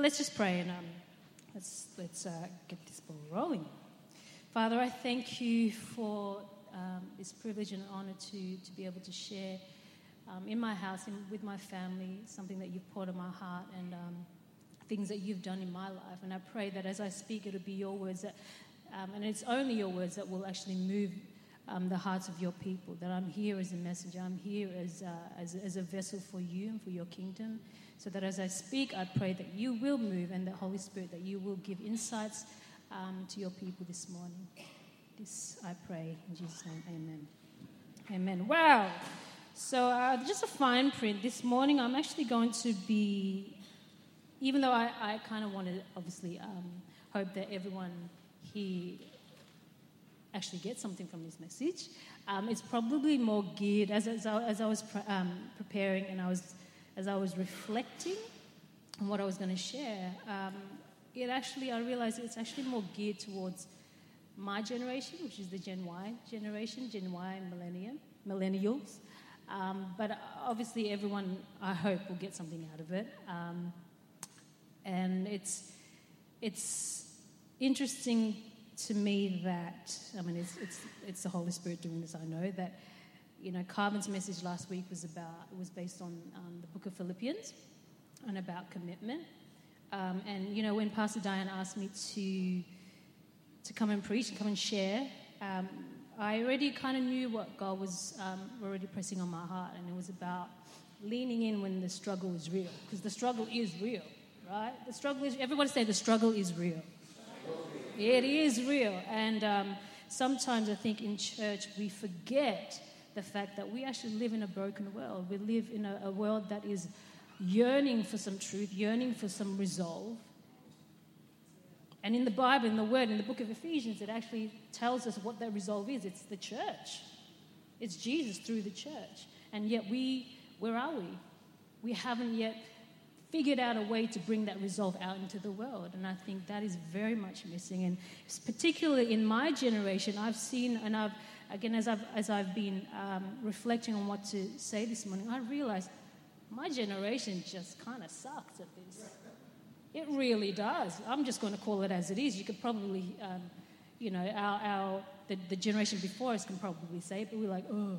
Let's just pray and um, let's, let's uh, get this ball rolling. Father, I thank you for um, this privilege and honor to, to be able to share um, in my house with my family something that you've poured on my heart and um, things that you've done in my life. And I pray that as I speak, it'll be your words that, um, and it's only your words that will actually move um, the hearts of your people. That I'm here as a messenger, I'm here as, uh, as, as a vessel for you and for your kingdom. So that as I speak, I pray that you will move and the Holy Spirit, that you will give insights um, to your people this morning. This I pray in Jesus' name. Amen. Amen. Wow. So, uh, just a fine print. This morning, I'm actually going to be, even though I, I kind of wanted, obviously, um, hope that everyone here actually get something from this message. Um, it's probably more geared, as, as, I, as I was pre- um, preparing and I was, as I was reflecting on what I was going to share, um, it actually, I realized it's actually more geared towards my generation, which is the Gen Y generation, Gen Y millennium, millennials. Um, but obviously, everyone, I hope, will get something out of it. Um, and it's, it's interesting to me that, I mean, it's, it's, it's the Holy Spirit doing this, I know, that, you know, Carmen's message last week was about, was based on um, the book of Philippians and about commitment. Um, and, you know, when Pastor Diane asked me to, to come and preach and come and share, um, I already kind of knew what God was um, already pressing on my heart, and it was about leaning in when the struggle is real, because the struggle is real, right? The struggle is, everybody say the struggle is real. It is real. And um, sometimes I think in church we forget the fact that we actually live in a broken world. We live in a, a world that is yearning for some truth, yearning for some resolve. And in the Bible, in the Word, in the book of Ephesians, it actually tells us what that resolve is. It's the church. It's Jesus through the church. And yet we, where are we? We haven't yet figured out a way to bring that resolve out into the world. And I think that is very much missing. And particularly in my generation, I've seen, and I've, again, as I've, as I've been um, reflecting on what to say this morning, I realized my generation just kind of sucks at this. It really does. I'm just going to call it as it is. You could probably, um, you know, our, our the, the generation before us can probably say it, but we're like, oh,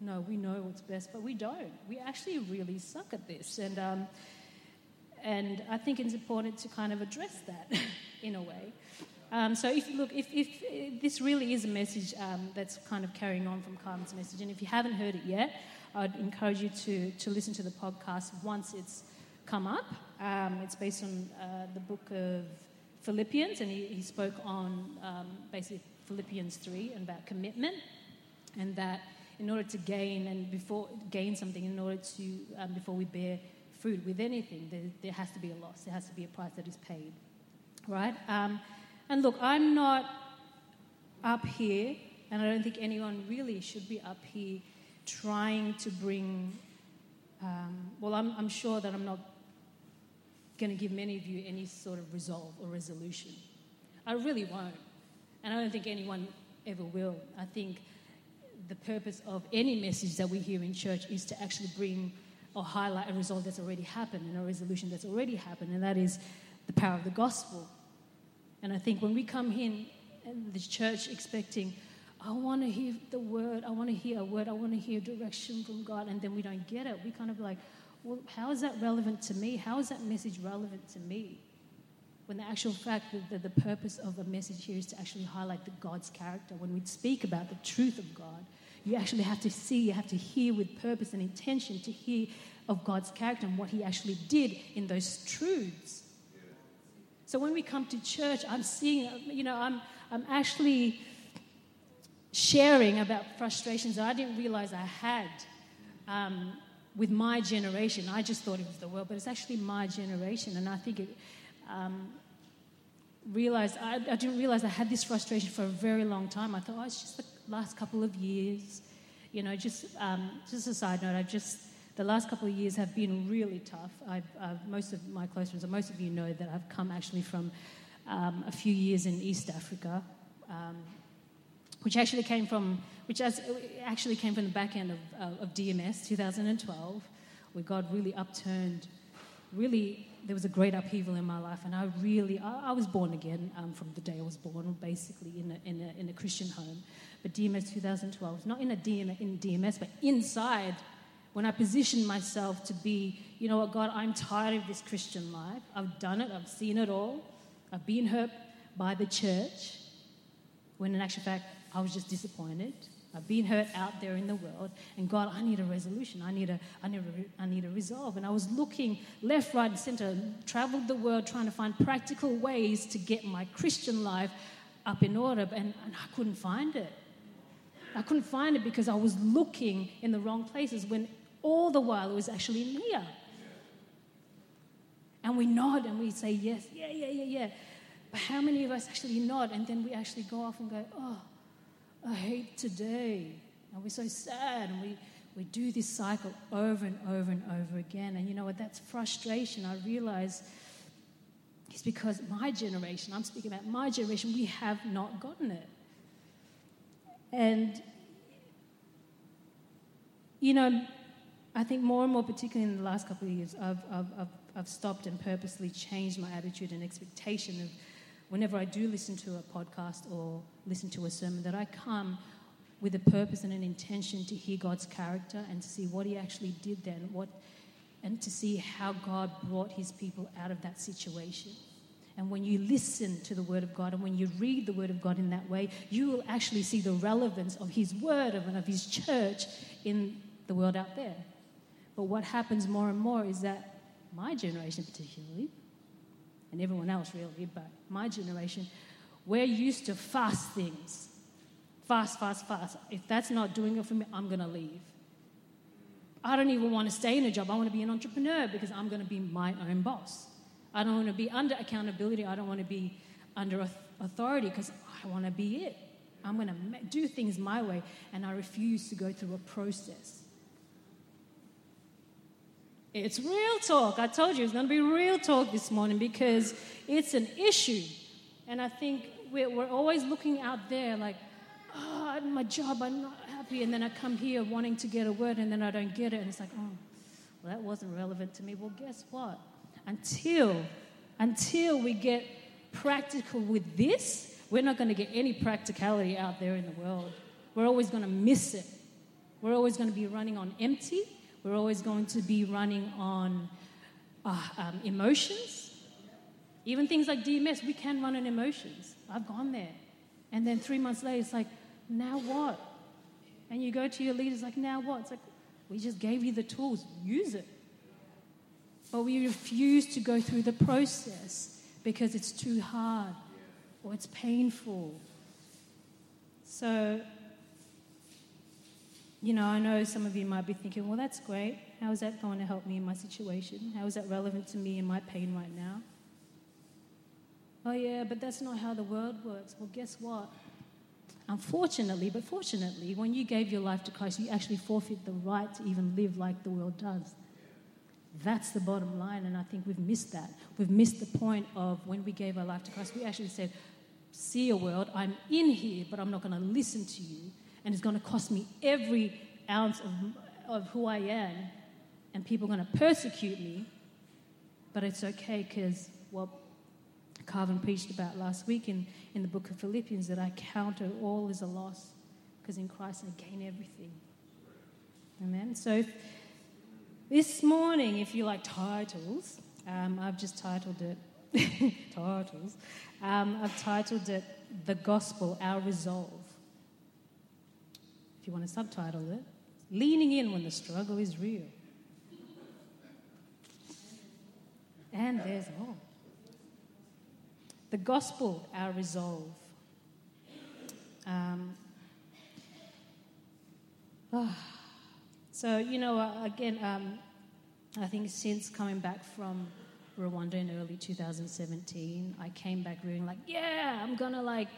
no, we know what's best, but we don't. We actually really suck at this. And, um, and I think it's important to kind of address that in a way. Um, so if look, if, if, if, this really is a message um, that's kind of carrying on from Carmen's message, and if you haven't heard it yet, I'd encourage you to, to listen to the podcast once it's come up. Um, it's based on uh, the book of Philippians, and he, he spoke on um, basically Philippians 3 and about commitment, and that in order to gain and before gain something, in order to um, before we bear fruit with anything, there, there, has to be a loss. There has to be a price that is paid, right? Um, and look, I'm not up here, and I don't think anyone really should be up here trying to bring. Um, well, I'm, I'm sure that I'm not going to give many of you any sort of resolve or resolution. I really won't. And I don't think anyone ever will. I think the purpose of any message that we hear in church is to actually bring or highlight a result that's already happened and a resolution that's already happened, and that is the power of the gospel. And I think when we come in the church expecting, I want to hear the word, I want to hear a word, I want to hear direction from God, and then we don't get it, we kind of like, well, how is that relevant to me? How is that message relevant to me? When the actual fact that the purpose of a message here is to actually highlight the God's character. When we speak about the truth of God, you actually have to see, you have to hear with purpose and intention to hear of God's character and what He actually did in those truths. So when we come to church, I'm seeing, you know, I'm, I'm actually sharing about frustrations that I didn't realize I had. Um, with my generation. I just thought it was the world, but it's actually my generation. And I think it um, realized, I, I, didn't realize I had this frustration for a very long time. I thought, oh, it's just the last couple of years. You know, just, um, just a side note, I've just, the last couple of years have been really tough. I've, I've, most of my close friends, or most of you know that I've come actually from um, a few years in East Africa, um, which actually came from which as, actually came from the back end of, uh, of DMS 2012, where God really upturned really, there was a great upheaval in my life, and I really, I, I was born again um, from the day I was born, basically in a, in a, in a Christian home. But DMS 2012, not in a DM, in DMS, but inside, when I positioned myself to be, you know what, God, I'm tired of this Christian life. I've done it, I've seen it all. I've been hurt by the church, when in actual fact, I was just disappointed. I've been hurt out there in the world, and God, I need a resolution. I need a, I need a, I need a resolve. And I was looking left, right, and center, traveled the world trying to find practical ways to get my Christian life up in order, and, and I couldn't find it. I couldn't find it because I was looking in the wrong places when all the while it was actually near. And we nod and we say, yes, yeah, yeah, yeah, yeah. But how many of us actually nod and then we actually go off and go, oh, I hate today. And we're so sad and we, we do this cycle over and over and over again. And you know what? That's frustration. I realize it's because my generation, I'm speaking about my generation, we have not gotten it. And, you know, I think more and more, particularly in the last couple of years, I've, I've, I've, I've stopped and purposely changed my attitude and expectation of whenever I do listen to a podcast or listen to a sermon, that I come with a purpose and an intention to hear God's character and to see what He actually did then, what, and to see how God brought His people out of that situation. And when you listen to the Word of God and when you read the Word of God in that way, you will actually see the relevance of His Word and of His church in the world out there. But what happens more and more is that my generation, particularly, and everyone else really, but my generation, we're used to fast things. Fast, fast, fast. If that's not doing it for me, I'm going to leave. I don't even want to stay in a job. I want to be an entrepreneur because I'm going to be my own boss. I don't want to be under accountability. I don't want to be under authority because I want to be it. I'm going to do things my way, and I refuse to go through a process. It's real talk. I told you it's going to be real talk this morning because it's an issue. And I think we're, we're always looking out there like, oh, my job, I'm not happy. And then I come here wanting to get a word and then I don't get it. And it's like, oh, well, that wasn't relevant to me. Well, guess what? Until, until we get practical with this, we're not going to get any practicality out there in the world. We're always going to miss it. We're always going to be running on empty we're always going to be running on uh, um, emotions. Even things like DMS, we can run on emotions. I've gone there. And then three months later, it's like, now what? And you go to your leaders, like, now what? It's like, we just gave you the tools, use it. But we refuse to go through the process because it's too hard or it's painful. So you know, I know some of you might be thinking, well, that's great. How is that going to help me in my situation? How is that relevant to me in my pain right now? Oh, yeah, but that's not how the world works. Well, guess what? Unfortunately, but fortunately, when you gave your life to Christ, you actually forfeit the right to even live like the world does. That's the bottom line, and I think we've missed that. We've missed the point of when we gave our life to Christ, we actually said, See a world, I'm in here, but I'm not going to listen to you and it's going to cost me every ounce of, of who I am, and people are going to persecute me. But it's okay because what Carvin preached about last week in, in the book of Philippians that I count all as a loss because in Christ I gain everything. Amen. So this morning, if you like titles, um, I've just titled it titles. Um, I've titled it "The Gospel: Our Resolve." if you want to subtitle it, Leaning In When the Struggle is Real. And there's more. The gospel, our resolve. Um, oh. So, you know, uh, again, um, I think since coming back from Rwanda in early 2017, I came back really like, yeah, I'm gonna like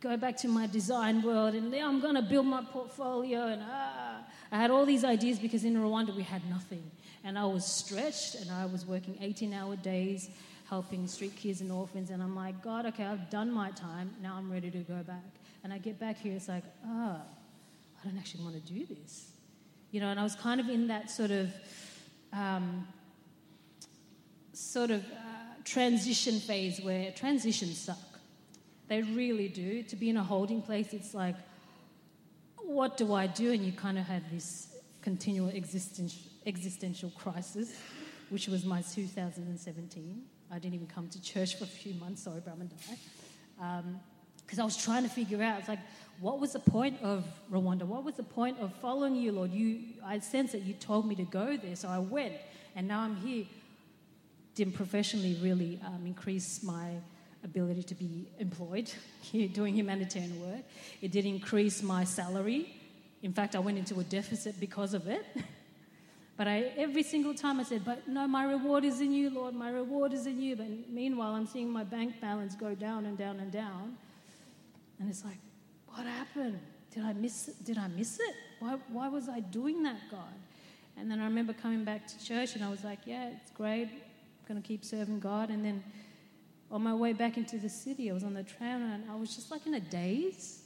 go back to my design world and yeah, I'm to build my portfolio. And ah, I had all these ideas because in Rwanda we had nothing. And I was stretched and I was working 18 hour days helping street kids and orphans. And I'm like, God, okay, I've done my time. Now I'm ready to go back. And I get back here, it's like, ah, oh, I don't actually want to do this. You know, and I was kind of in that sort of um, sort of uh, transition phase where transitions suck. They really do. To be in a holding place, it's like, what do I do? And you kind of had this continual existential, existential crisis, which was my 2017. I didn't even come to church for a few months. Sorry, Brahman Because um, I was trying to figure out, it's like, what was the point of Rwanda? What was the point of following you, Lord? You, I sense that you told me to go there, so I went, and now I'm here. Didn't professionally really um, increase my ability to be employed here doing humanitarian work. It did increase my salary. In fact, I went into a deficit because of it. but I, every single time I said, But no, my reward is in you, Lord, my reward is in you. But meanwhile, I'm seeing my bank balance go down and down and down. And it's like, what happened? Did I miss it? Did I miss it? Why, why was I doing that, God? And then I remember coming back to church and I was like, yeah, it's great. I'm going to keep serving God. And then on my way back into the city, I was on the train and I was just like in a daze.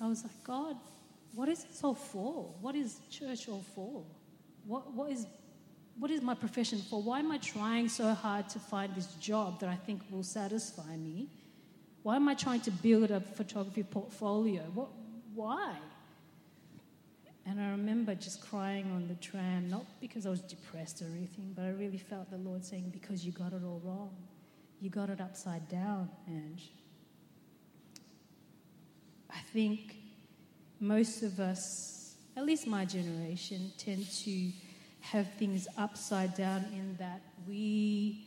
I was like, God, what is this all for? What is church all for? What, what, is, what is my profession for? Why am I trying so hard to find this job that I think will satisfy me? Why am I trying to build a photography portfolio? What, why? And I remember just crying on the tram, not because I was depressed or anything, but I really felt the Lord saying, Because you got it all wrong. You got it upside down, Ange. I think most of us, at least my generation, tend to have things upside down in that we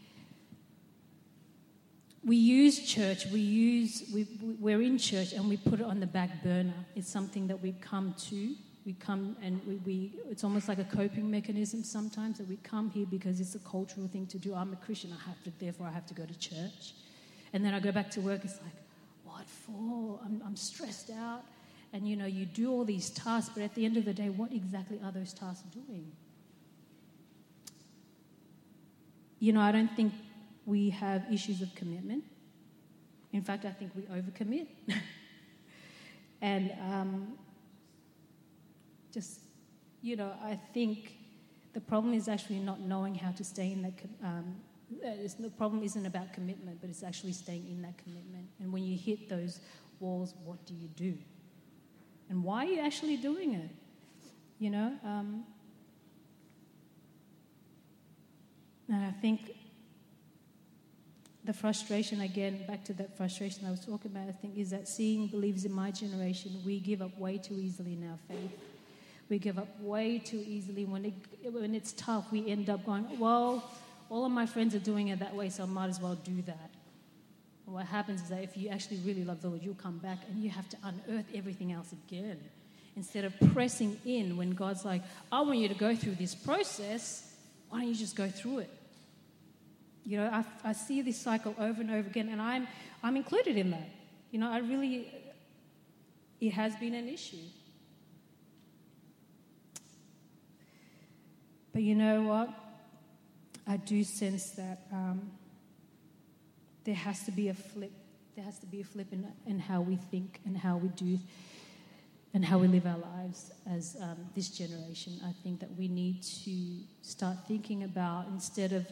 we use church, we use, we, we're in church and we put it on the back burner. It's something that we come to. We come and we, we, it's almost like a coping mechanism sometimes that we come here because it's a cultural thing to do. I'm a Christian, I have to, therefore I have to go to church. And then I go back to work, it's like, what for? I'm, I'm stressed out. And you know, you do all these tasks, but at the end of the day, what exactly are those tasks doing? You know, I don't think we have issues of commitment. In fact, I think we overcommit. and um, just, you know, I think the problem is actually not knowing how to stay in that. Um, uh, the problem isn't about commitment, but it's actually staying in that commitment. And when you hit those walls, what do you do? And why are you actually doing it? You know? Um, and I think the frustration again, back to that frustration I was talking about, I think is that seeing believers in my generation, we give up way too easily in our faith. We give up way too easily when, it, when it's tough. We end up going, well, all of my friends are doing it that way, so I might as well do that. And what happens is that if you actually really love the Lord, you'll come back and you have to unearth everything else again. Instead of pressing in when God's like, I want you to go through this process, why don't you just go through it? You know, I, I see this cycle over and over again, and I'm, I'm included in that. You know, I really, it has been an issue. But you know what? I do sense that um, there has to be a flip. There has to be a flip in, in how we think and how we do and how we live our lives as um, this generation. I think that we need to start thinking about instead of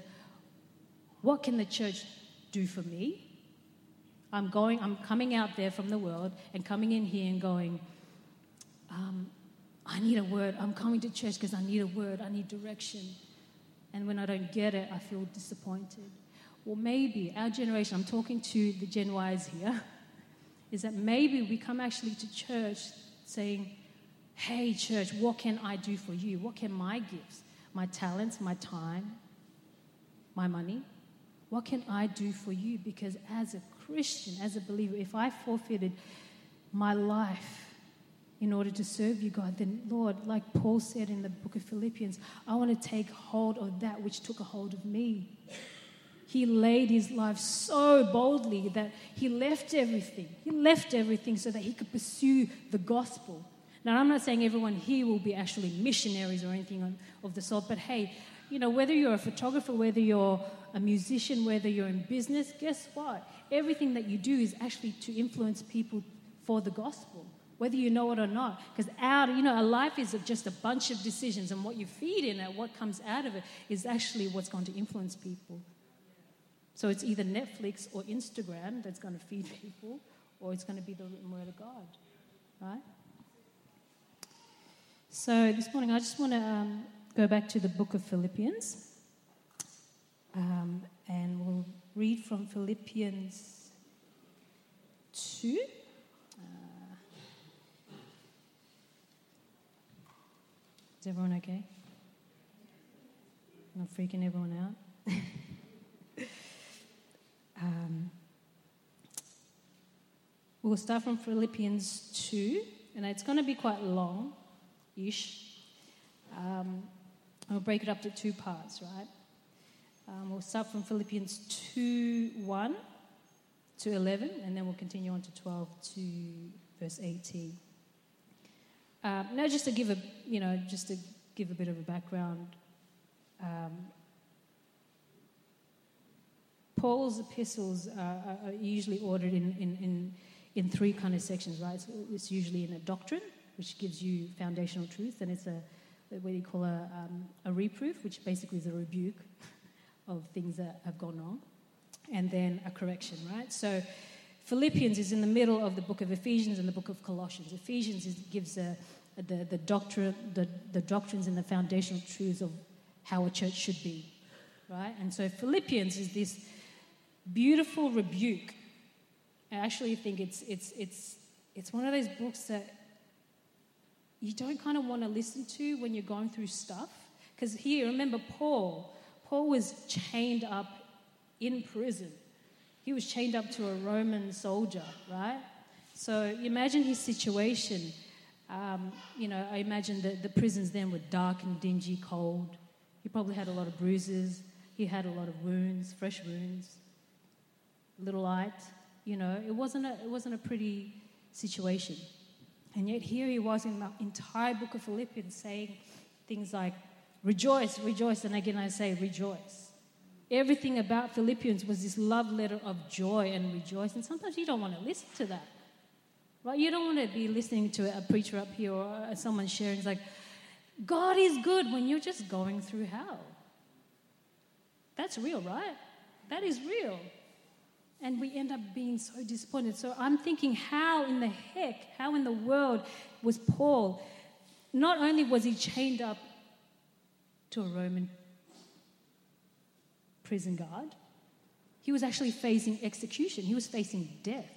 what can the church do for me? I'm going, I'm coming out there from the world and coming in here and going, um, I need a word. I'm coming to church because I need a word. I need direction. And when I don't get it, I feel disappointed. Well, maybe our generation, I'm talking to the Gen Ys here, is that maybe we come actually to church saying, Hey, church, what can I do for you? What can my gifts, my talents, my time, my money, what can I do for you? Because as a Christian, as a believer, if I forfeited my life in order to serve you, God, then Lord, like Paul said in the book of Philippians, I want to take hold of that which took a hold of me. He laid his life so boldly that he left everything. He left everything so that he could pursue the gospel. Now, I'm not saying everyone here will be actually missionaries or anything of the sort, but hey, you know, whether you're a photographer, whether you're a musician, whether you're in business, guess what? Everything that you do is actually to influence people for the gospel, whether you know it or not. Because out, you know, a life is just a bunch of decisions, and what you feed in it, what comes out of it, is actually what's going to influence people. So it's either Netflix or Instagram that's going to feed people, or it's going to be the written word of God, right? So this morning, I just want to um, go back to the book of Philippians, um, and we'll read from Philippians 2. Uh, is everyone okay? Not freaking everyone out? um, we'll start from Philippians 2, and it's going to be quite long ish. Um, we'll break it up to two parts, right? Um, we'll start from Philippians 2 1 to 11, and then we'll continue on to 12 to verse 18. Um, now, just to give a, you know, just to give a bit of a background, um, Paul's epistles are, are usually ordered in, in, in, in, three kind of sections, right? So it's usually in a doctrine, which gives you foundational truth, and it's a what you call a, um, a reproof, which basically is a rebuke of things that have gone wrong, and then a correction, right? So Philippians is in the middle of the book of Ephesians and the book of Colossians. Ephesians is, gives a, the, the, doctrine, the, the doctrines and the foundational truths of how a church should be, right? And so Philippians is this beautiful rebuke. I actually think it's, it's, it's, it's one of those books that you don't kind of want to listen to when you're going through stuff. Because here, remember Paul, Paul was chained up in prison. He was chained up to a Roman soldier, right? So imagine his situation. Um, you know, I imagine that the prisons then were dark and dingy, cold. He probably had a lot of bruises. He had a lot of wounds, fresh wounds, little light. You know, it wasn't a, it wasn't a pretty situation. And yet here he was in the entire book of Philippians saying things like, Rejoice, rejoice. And again, I say rejoice. Everything about Philippians was this love letter of joy and rejoice. And sometimes you don't want to listen to that. Right? You don't want to be listening to a preacher up here or uh, someone sharing. It's like, God is good when you're just going through hell. That's real, right? That is real. And we end up being so disappointed. So I'm thinking, how in the heck, how in the world was Paul? Not only was he chained up to a Roman prison guard. He was actually facing execution, he was facing death.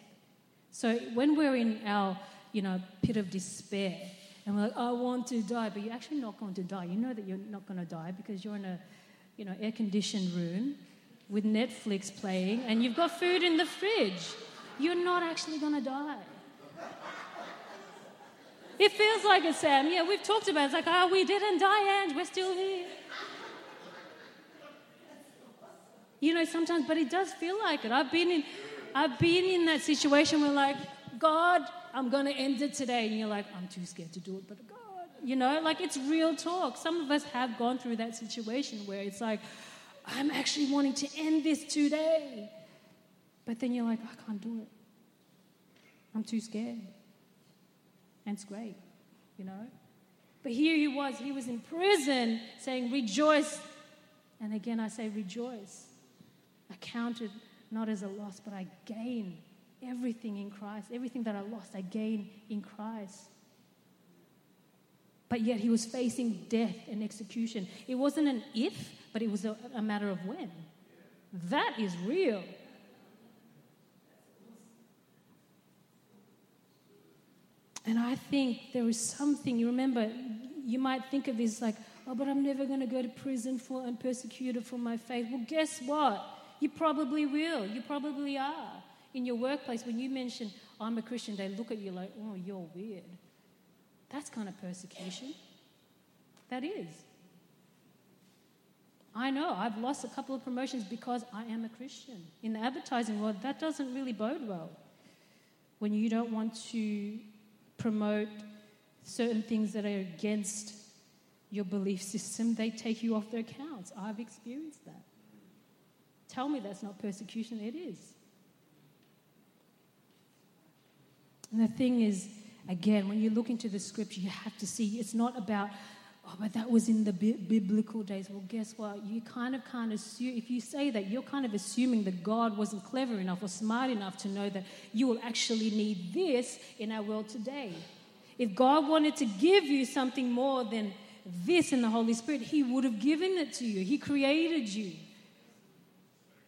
So when we're in our you know, pit of despair and we're like, I want to die, but you're actually not going to die. You know that you're not going to die because you're in a you know, air conditioned room with Netflix playing and you've got food in the fridge. You're not actually going to die. It feels like it, Sam. Yeah, we've talked about it. It's like, oh, we didn't die, and we're still here. You know, sometimes, but it does feel like it. I've been in, I've been in that situation where, like, God, I'm going to end it today, and you're like, I'm too scared to do it, but God, you know, like it's real talk. Some of us have gone through that situation where it's like, I'm actually wanting to end this today, but then you're like, I can't do it. I'm too scared. And it's great, you know? But here he was, he was in prison saying, Rejoice. And again, I say, Rejoice. I counted not as a loss, but I gain everything in Christ. Everything that I lost, I gain in Christ. But yet he was facing death and execution. It wasn't an if, but it was a, a matter of when. That is real. And I think there is something, you remember, you might think of this like, oh, but I'm never going to go to prison for and persecuted for my faith. Well, guess what? You probably will. You probably are. In your workplace, when you mention, I'm a Christian, they look at you like, oh, you're weird. That's kind of persecution. That is. I know, I've lost a couple of promotions because I am a Christian. In the advertising world, that doesn't really bode well. When you don't want to promote certain things that are against your belief system, they take you off their accounts. I've experienced that. Tell me that's not persecution. It is. And the thing is, again, when you look into the scripture, you have to see it's not about, oh, but that was in the bi- biblical days. Well, guess what? You kind of can't assume, if you say that, you're kind of assuming that God wasn't clever enough or smart enough to know that you will actually need this in our world today. If God wanted to give you something more than this in the Holy Spirit, He would have given it to you. He created you.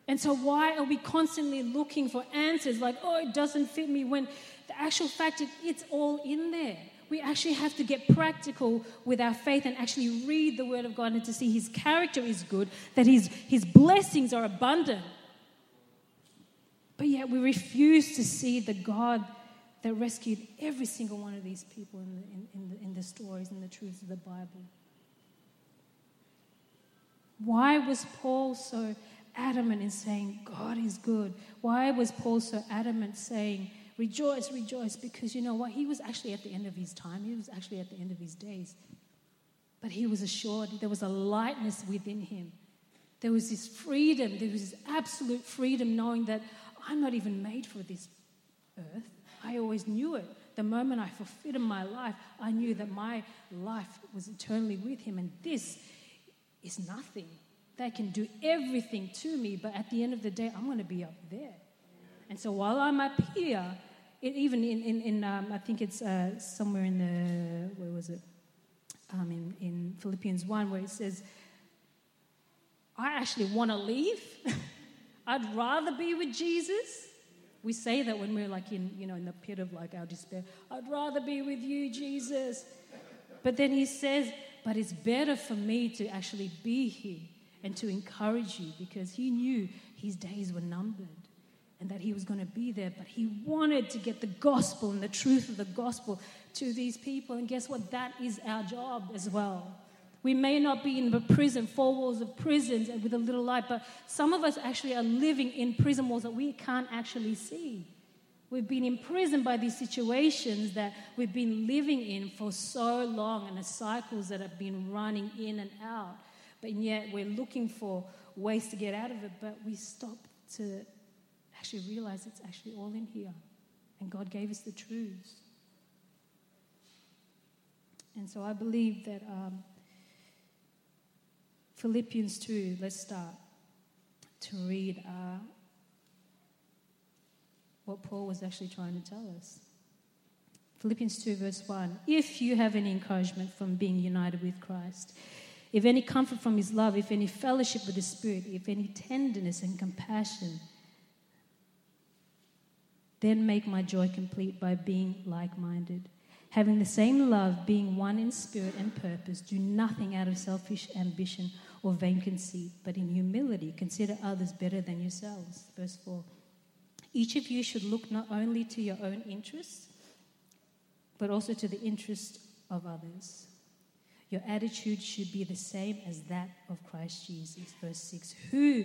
And so, why are we constantly looking for answers like, oh, it doesn't fit me, when the actual fact is it's all in there? We actually have to get practical with our faith and actually read the Word of God and to see His character is good, that His, his blessings are abundant. But yet, we refuse to see the God that rescued every single one of these people in the, in, in, the, in the stories and the truths of the Bible. Why was Paul so adamant in saying, God is good? Why was Paul so adamant saying, rejoice, rejoice? Because you know what? He was actually at the end of his time, he was actually at the end of his days. But he was assured there was a lightness within him. There was this freedom, there was this absolute freedom knowing that I'm not even made for this earth. I always knew it. The moment I fulfilled my life, I knew that my life was eternally with Him, and this is nothing. They can do everything to me, but at the end of the day, I'm going to be up there. And so while I'm up here, it, even in, in, in um, I think it's uh, somewhere in the, where was it? Um, in, in Philippians 1, where it says, I actually want to leave. I'd rather be with Jesus we say that when we're like in, you know, in the pit of like our despair. I'd rather be with you, Jesus. But then he says, but it's better for me to actually be here and to encourage you because he knew his days were numbered and that he was going to be there. But he wanted to get the gospel and the truth of the gospel to these people. And guess what? That is our job as well. We may not be in the prison, four walls of prisons with a little light, but some of us actually are living in prison walls that we can't actually see. We've been imprisoned by these situations that we've been living in for so long and the cycles that have been running in and out. But yet we're looking for ways to get out of it, but we stop to actually realize it's actually all in here. And God gave us the truths. And so I believe that um, Philippians 2, let's start to read uh, what Paul was actually trying to tell us. Philippians 2, verse 1 If you have any encouragement from being united with Christ, if any comfort from his love, if any fellowship with the Spirit, if any tenderness and compassion, then make my joy complete by being like minded. Having the same love, being one in spirit and purpose, do nothing out of selfish ambition or vain conceit, but in humility consider others better than yourselves. Verse 4. Each of you should look not only to your own interests, but also to the interest of others. Your attitude should be the same as that of Christ Jesus. Verse 6 Who,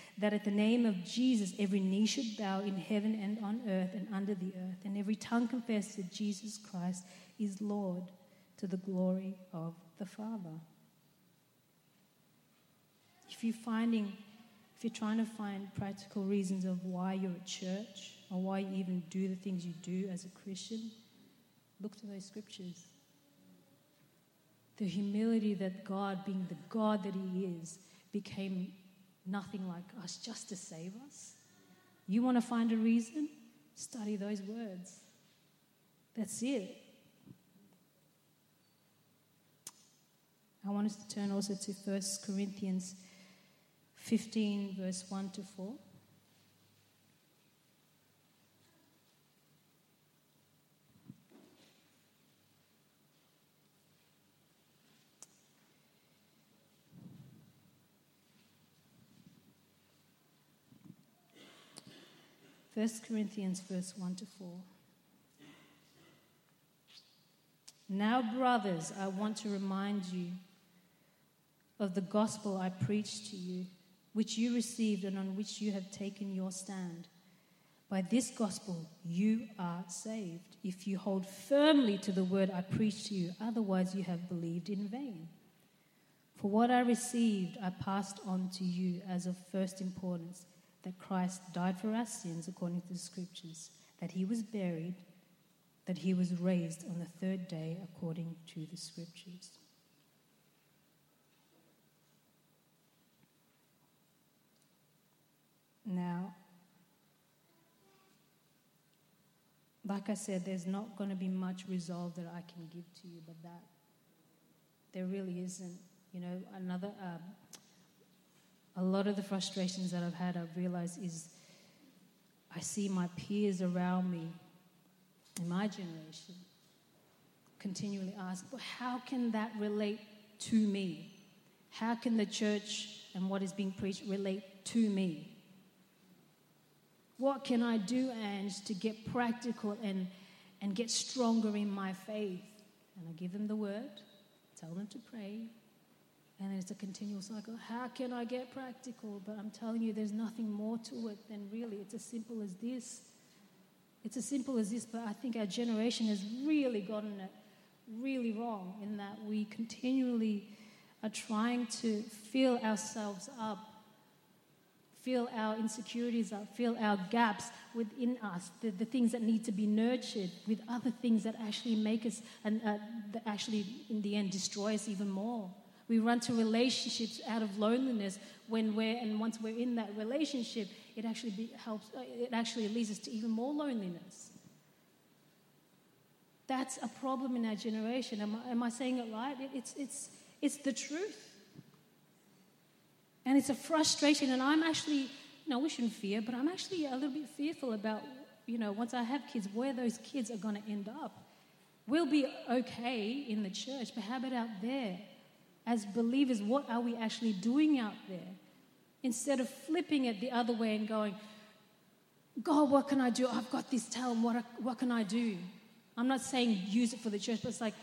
that at the name of Jesus every knee should bow in heaven and on earth and under the earth, and every tongue confess that Jesus Christ is Lord to the glory of the Father. If you're finding if you're trying to find practical reasons of why you're at church or why you even do the things you do as a Christian, look to those scriptures. The humility that God, being the God that He is, became nothing like us just to save us. You want to find a reason? Study those words. That's it. I want us to turn also to 1 Corinthians 15, verse 1 to 4. First Corinthians verse 1 to 4. Now, brothers, I want to remind you of the gospel I preached to you which you received and on which you have taken your stand. By this gospel you are saved, if you hold firmly to the word I preached to you, otherwise you have believed in vain. For what I received, I passed on to you as of first importance that Christ died for our sins according to the scriptures, that he was buried, that he was raised on the third day according to the scriptures. Now, like I said, there's not going to be much resolve that I can give to you, but that there really isn't. You know, another, um, a lot of the frustrations that I've had, I've realized is I see my peers around me in my generation continually ask, well, how can that relate to me? How can the church and what is being preached relate to me? What can I do, Ange, to get practical and, and get stronger in my faith? And I give them the word, tell them to pray, and it's a continual cycle. How can I get practical? But I'm telling you, there's nothing more to it than really, it's as simple as this. It's as simple as this, but I think our generation has really gotten it really wrong in that we continually are trying to fill ourselves up fill our insecurities up, fill our gaps within us, the, the things that need to be nurtured with other things that actually make us and uh, that actually, in the end, destroy us even more. We run to relationships out of loneliness when we're, and once we're in that relationship, it actually be, helps, uh, it actually leads us to even more loneliness. That's a problem in our generation. Am I, am I saying it right? It, it's, it's, it's the truth. And it's a frustration, and I'm actually, know, we shouldn't fear, but I'm actually a little bit fearful about, you know, once I have kids, where those kids are going to end up. We'll be okay in the church, but how about out there? As believers, what are we actually doing out there? Instead of flipping it the other way and going, God, what can I do? I've got this talent. What, what can I do? I'm not saying use it for the church, but it's like,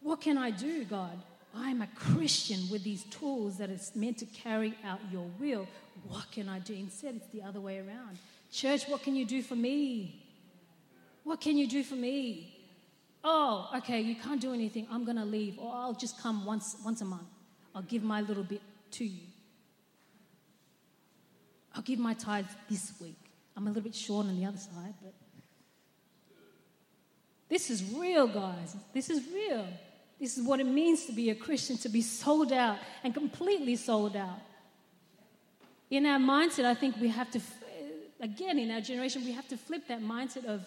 what can I do, God? I'm a Christian with these tools that is meant to carry out your will. What can I do? Instead, it's the other way around. Church, what can you do for me? What can you do for me? Oh, okay, you can't do anything. I'm going to leave, or I'll just come once, once a month. I'll give my little bit to you. I'll give my tithe this week. I'm a little bit short on the other side, but this is real, guys. This is real. This is what it means to be a Christian, to be sold out and completely sold out. In our mindset, I think we have to, again, in our generation, we have to flip that mindset of,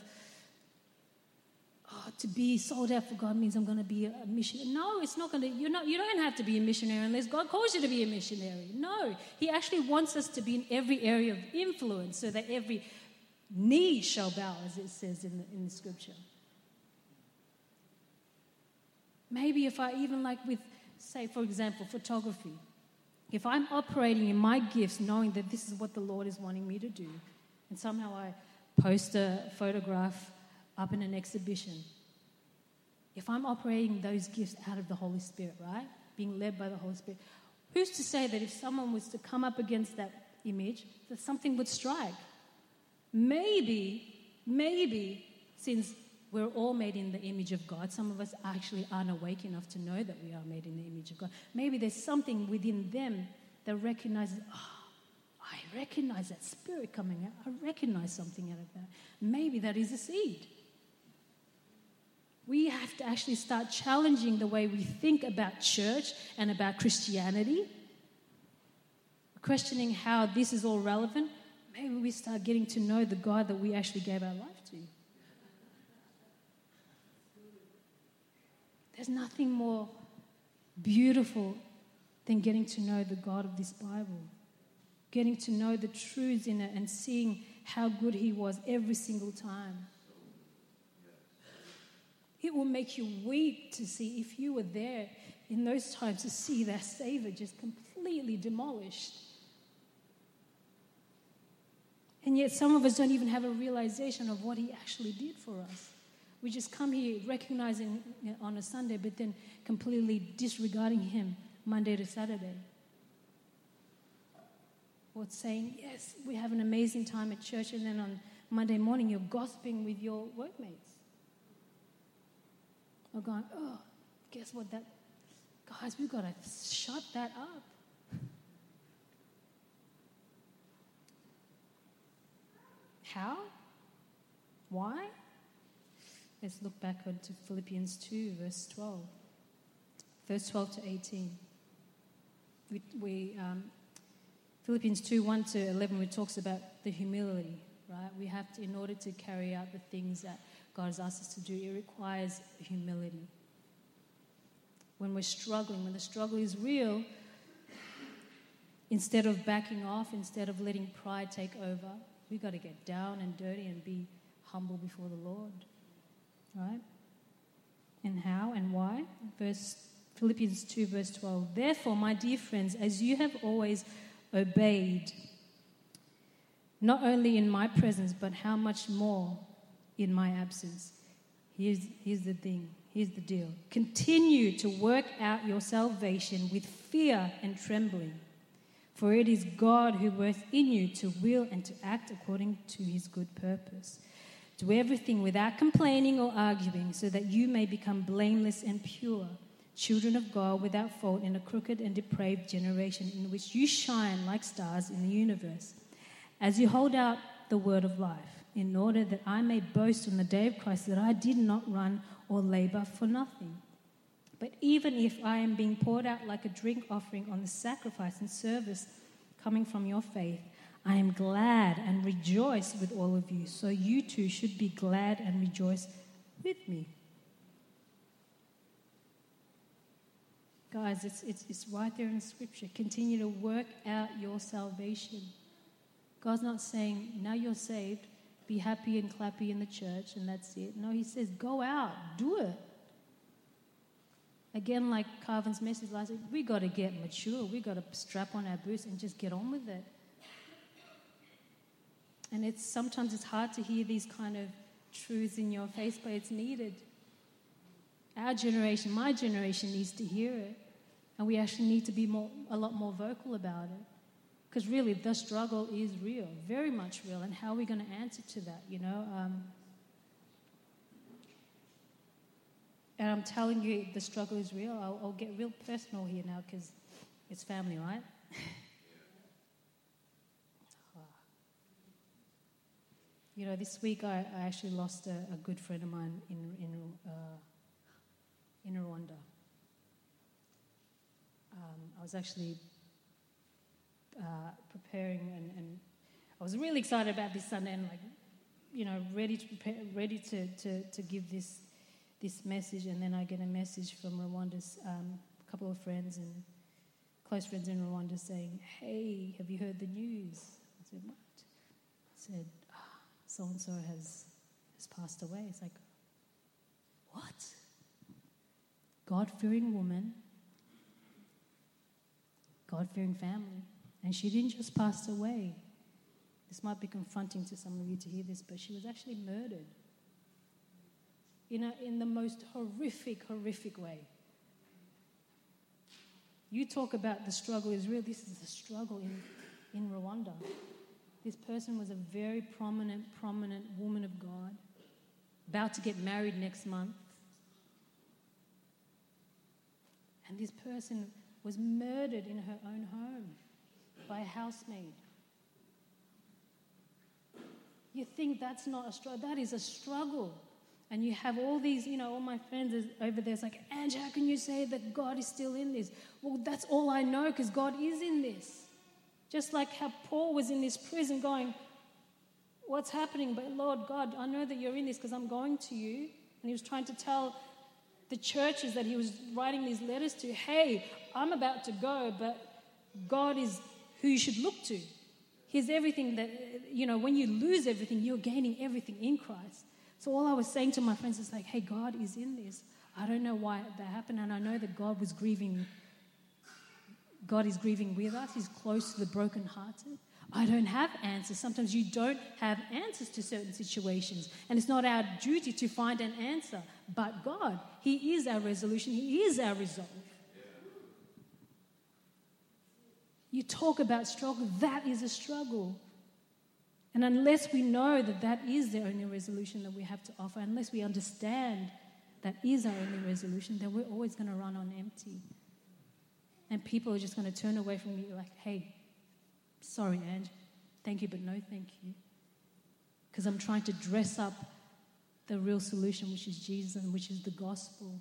to be sold out for God means I'm going to be a missionary. No, it's not going to, you're not, you don't have to be a missionary unless God calls you to be a missionary. No, He actually wants us to be in every area of influence so that every knee shall bow, as it says in the, in the scripture. Maybe if I even like with, say, for example, photography, if I'm operating in my gifts knowing that this is what the Lord is wanting me to do, and somehow I post a photograph up in an exhibition, if I'm operating those gifts out of the Holy Spirit, right? Being led by the Holy Spirit, who's to say that if someone was to come up against that image, that something would strike? Maybe, maybe, since we're all made in the image of God. Some of us actually aren't awake enough to know that we are made in the image of God. Maybe there's something within them that recognizes, oh, I recognize that spirit coming out. I recognize something out of that. Maybe that is a seed. We have to actually start challenging the way we think about church and about Christianity, questioning how this is all relevant. Maybe we start getting to know the God that we actually gave our life to. There's nothing more beautiful than getting to know the God of this Bible, getting to know the truths in it and seeing how good He was every single time. It will make you weep to see if you were there in those times to see that Savior just completely demolished. And yet, some of us don't even have a realization of what He actually did for us. We just come here recognizing on a Sunday, but then completely disregarding Him Monday to Saturday. or saying, Yes, we have an amazing time at church, and then on Monday morning you're gossiping with your workmates. Or going, Oh, guess what? That, guys, we've got to shut that up. How? Why? Let's look back to Philippians 2, verse 12. Verse 12 to 18. We, we um, Philippians 2, 1 to 11, which talks about the humility, right? We have to, in order to carry out the things that God has asked us to do, it requires humility. When we're struggling, when the struggle is real, instead of backing off, instead of letting pride take over, we've got to get down and dirty and be humble before the Lord. Right? And how and why? Verse Philippians 2, verse 12. Therefore, my dear friends, as you have always obeyed, not only in my presence, but how much more in my absence. Here's, here's the thing. Here's the deal. Continue to work out your salvation with fear and trembling. For it is God who works in you to will and to act according to his good purpose. Do everything without complaining or arguing, so that you may become blameless and pure, children of God without fault in a crooked and depraved generation in which you shine like stars in the universe. As you hold out the word of life, in order that I may boast on the day of Christ that I did not run or labor for nothing. But even if I am being poured out like a drink offering on the sacrifice and service coming from your faith, I am glad and rejoice with all of you. So you too should be glad and rejoice with me. Guys, it's, it's, it's right there in the scripture. Continue to work out your salvation. God's not saying, now you're saved, be happy and clappy in the church and that's it. No, He says, go out, do it. Again, like Carvin's message last week, we got to get mature. We got to strap on our boots and just get on with it. And it's sometimes it's hard to hear these kind of truths in your face, but it's needed. Our generation, my generation, needs to hear it, and we actually need to be more, a lot more vocal about it. Because really, the struggle is real, very much real, and how are we going to answer to that? You know. Um, And I'm telling you, the struggle is real. I'll, I'll get real personal here now because it's family, right? you know, this week I, I actually lost a, a, good friend of mine in, in, uh, in Rwanda. Um, I was actually uh, preparing and, and, I was really excited about this Sunday and like, you know, ready to prepare, ready to, to, to give this this message, and then I get a message from Rwanda's um, couple of friends and close friends in Rwanda saying, "Hey, have you heard the news?" I said, "What?" I said, "So and so has has passed away." It's like, "What?" God-fearing woman, God-fearing family, and she didn't just pass away. This might be confronting to some of you to hear this, but she was actually murdered in, a, in the most horrific, horrific way. You talk about the struggle is real. This is the struggle in, in Rwanda. This person was a very prominent, prominent woman of God, about to get married next month. And this person was murdered in her own home by a housemaid. You think that's not a struggle? That is a struggle. And you have all these, you know, all my friends over there. It's like, Ange, how can you say that God is still in this? Well, that's all I know because God is in this. Just like how Paul was in this prison going, What's happening? But Lord God, I know that you're in this because I'm going to you. And he was trying to tell the churches that he was writing these letters to, Hey, I'm about to go, but God is who you should look to. He's everything that, you know, when you lose everything, you're gaining everything in Christ. So all I was saying to my friends is like, hey, God is in this. I don't know why that happened, and I know that God was grieving. God is grieving with us. He's close to the brokenhearted. I don't have answers. Sometimes you don't have answers to certain situations, and it's not our duty to find an answer. But God, He is our resolution. He is our resolve. You talk about struggle, that is a struggle. And unless we know that that is the only resolution that we have to offer, unless we understand that is our only resolution, then we're always going to run on empty. And people are just going to turn away from you like, hey, sorry, Ange, thank you, but no thank you. Because I'm trying to dress up the real solution, which is Jesus and which is the gospel.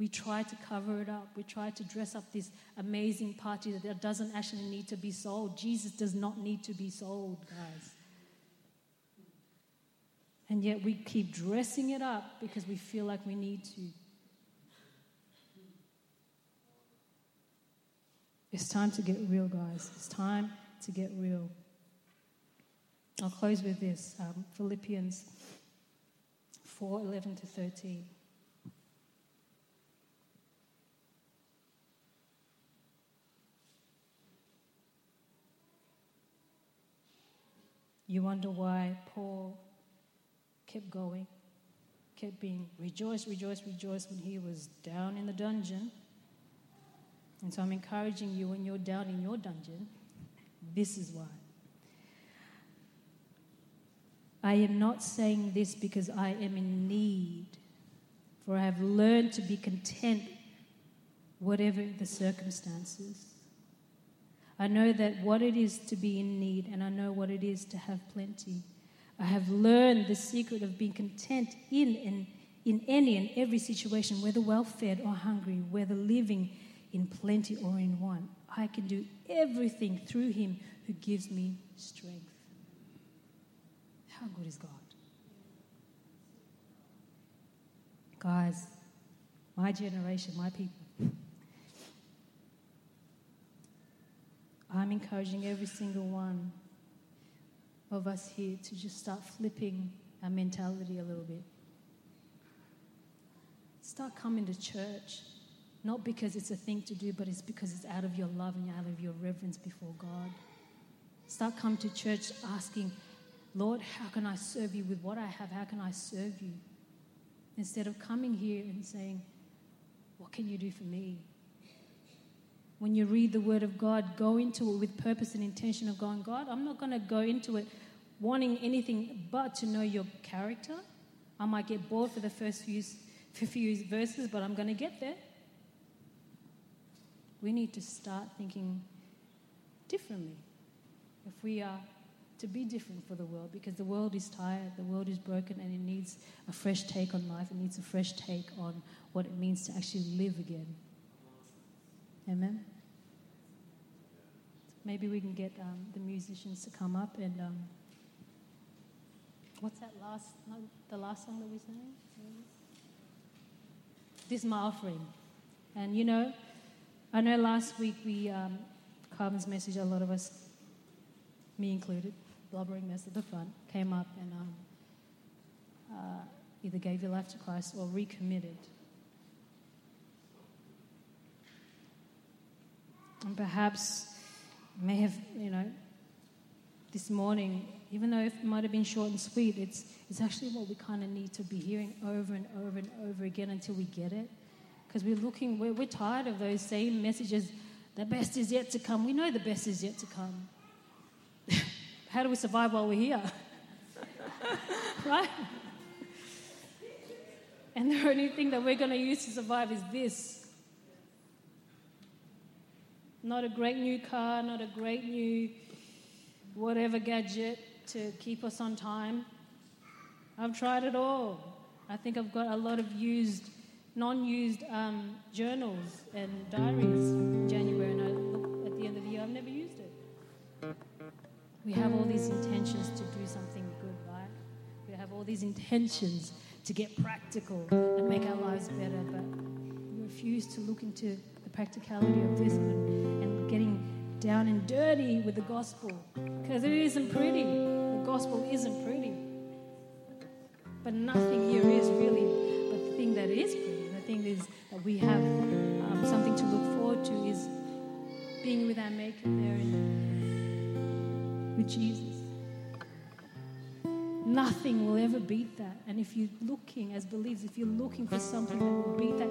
We try to cover it up. We try to dress up this amazing party that doesn't actually need to be sold. Jesus does not need to be sold, guys. And yet we keep dressing it up because we feel like we need to. It's time to get real, guys. It's time to get real. I'll close with this um, Philippians 4 11 to 13. You wonder why Paul kept going, kept being rejoice, rejoice, rejoice when he was down in the dungeon. And so I'm encouraging you when you're down in your dungeon, this is why. I am not saying this because I am in need, for I have learned to be content, whatever the circumstances. I know that what it is to be in need, and I know what it is to have plenty. I have learned the secret of being content in, in, in any and every situation, whether well fed or hungry, whether living in plenty or in want. I can do everything through Him who gives me strength. How good is God? Guys, my generation, my people, I'm encouraging every single one of us here to just start flipping our mentality a little bit. Start coming to church, not because it's a thing to do, but it's because it's out of your love and out of your reverence before God. Start coming to church asking, Lord, how can I serve you with what I have? How can I serve you? Instead of coming here and saying, What can you do for me? When you read the Word of God, go into it with purpose and intention of going, God, I'm not going to go into it wanting anything but to know your character. I might get bored for the first few, few verses, but I'm going to get there. We need to start thinking differently if we are to be different for the world because the world is tired, the world is broken, and it needs a fresh take on life. It needs a fresh take on what it means to actually live again. Amen. Maybe we can get um, the musicians to come up and um, what's that last the last song that we sang? This is my offering, and you know, I know last week we um, message. A lot of us, me included, blubbering mess at the front, came up and um, uh, either gave your life to Christ or recommitted. And perhaps may have, you know, this morning, even though it might have been short and sweet, it's, it's actually what we kind of need to be hearing over and over and over again until we get it. Because we're looking, we're, we're tired of those same messages. The best is yet to come. We know the best is yet to come. How do we survive while we're here? right? And the only thing that we're going to use to survive is this not a great new car, not a great new whatever gadget to keep us on time. I've tried it all. I think I've got a lot of used, non used um, journals and diaries from January, and I at the end of the year, I've never used it. We have all these intentions to do something good, right? We have all these intentions to get practical and make our lives better, but we refuse to look into the practicality of this and, and getting down and dirty with the gospel because it isn't pretty. The gospel isn't pretty. But nothing here is really, but the thing that is pretty, the thing is that we have um, something to look forward to is being with our Maker there in, with Jesus. Nothing will ever beat that. And if you're looking, as believers, if you're looking for something that will beat that,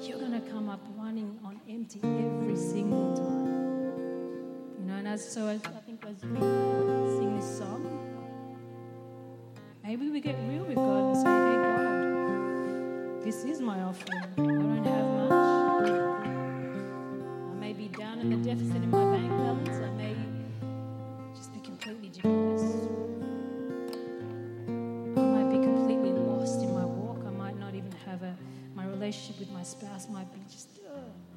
you're going to come up running on empty every single time. You know, and as so as, I think as we sing this song, maybe we get real with God and say, hey, God, this is my offering. I don't have much. I may be down in the deficit in my bank balance. My spouse might be just, ugh.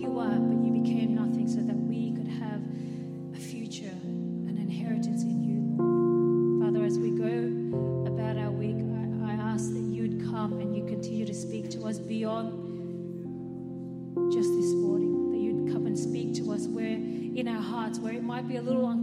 You are, but you became nothing so that we could have a future, an inheritance in you, Lord. Father, as we go about our week, I, I ask that you would come and you continue to speak to us beyond just this morning, that you'd come and speak to us where in our hearts, where it might be a little uncomfortable,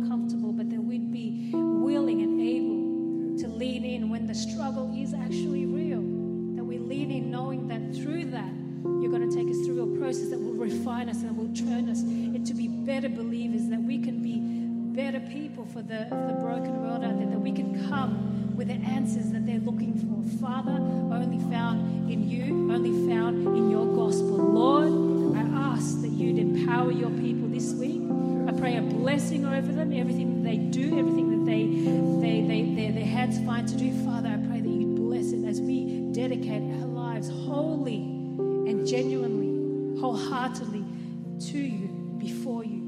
for the, for the broken world out there, that we can come with the answers that they're looking for. Father, only found in you, only found in your gospel. Lord, I ask that you'd empower your people this week. I pray a blessing over them, everything that they do, everything that they, they, they, their, their hands find to do. Father, I pray that you'd bless it as we dedicate our lives wholly and genuinely, wholeheartedly to you, before you.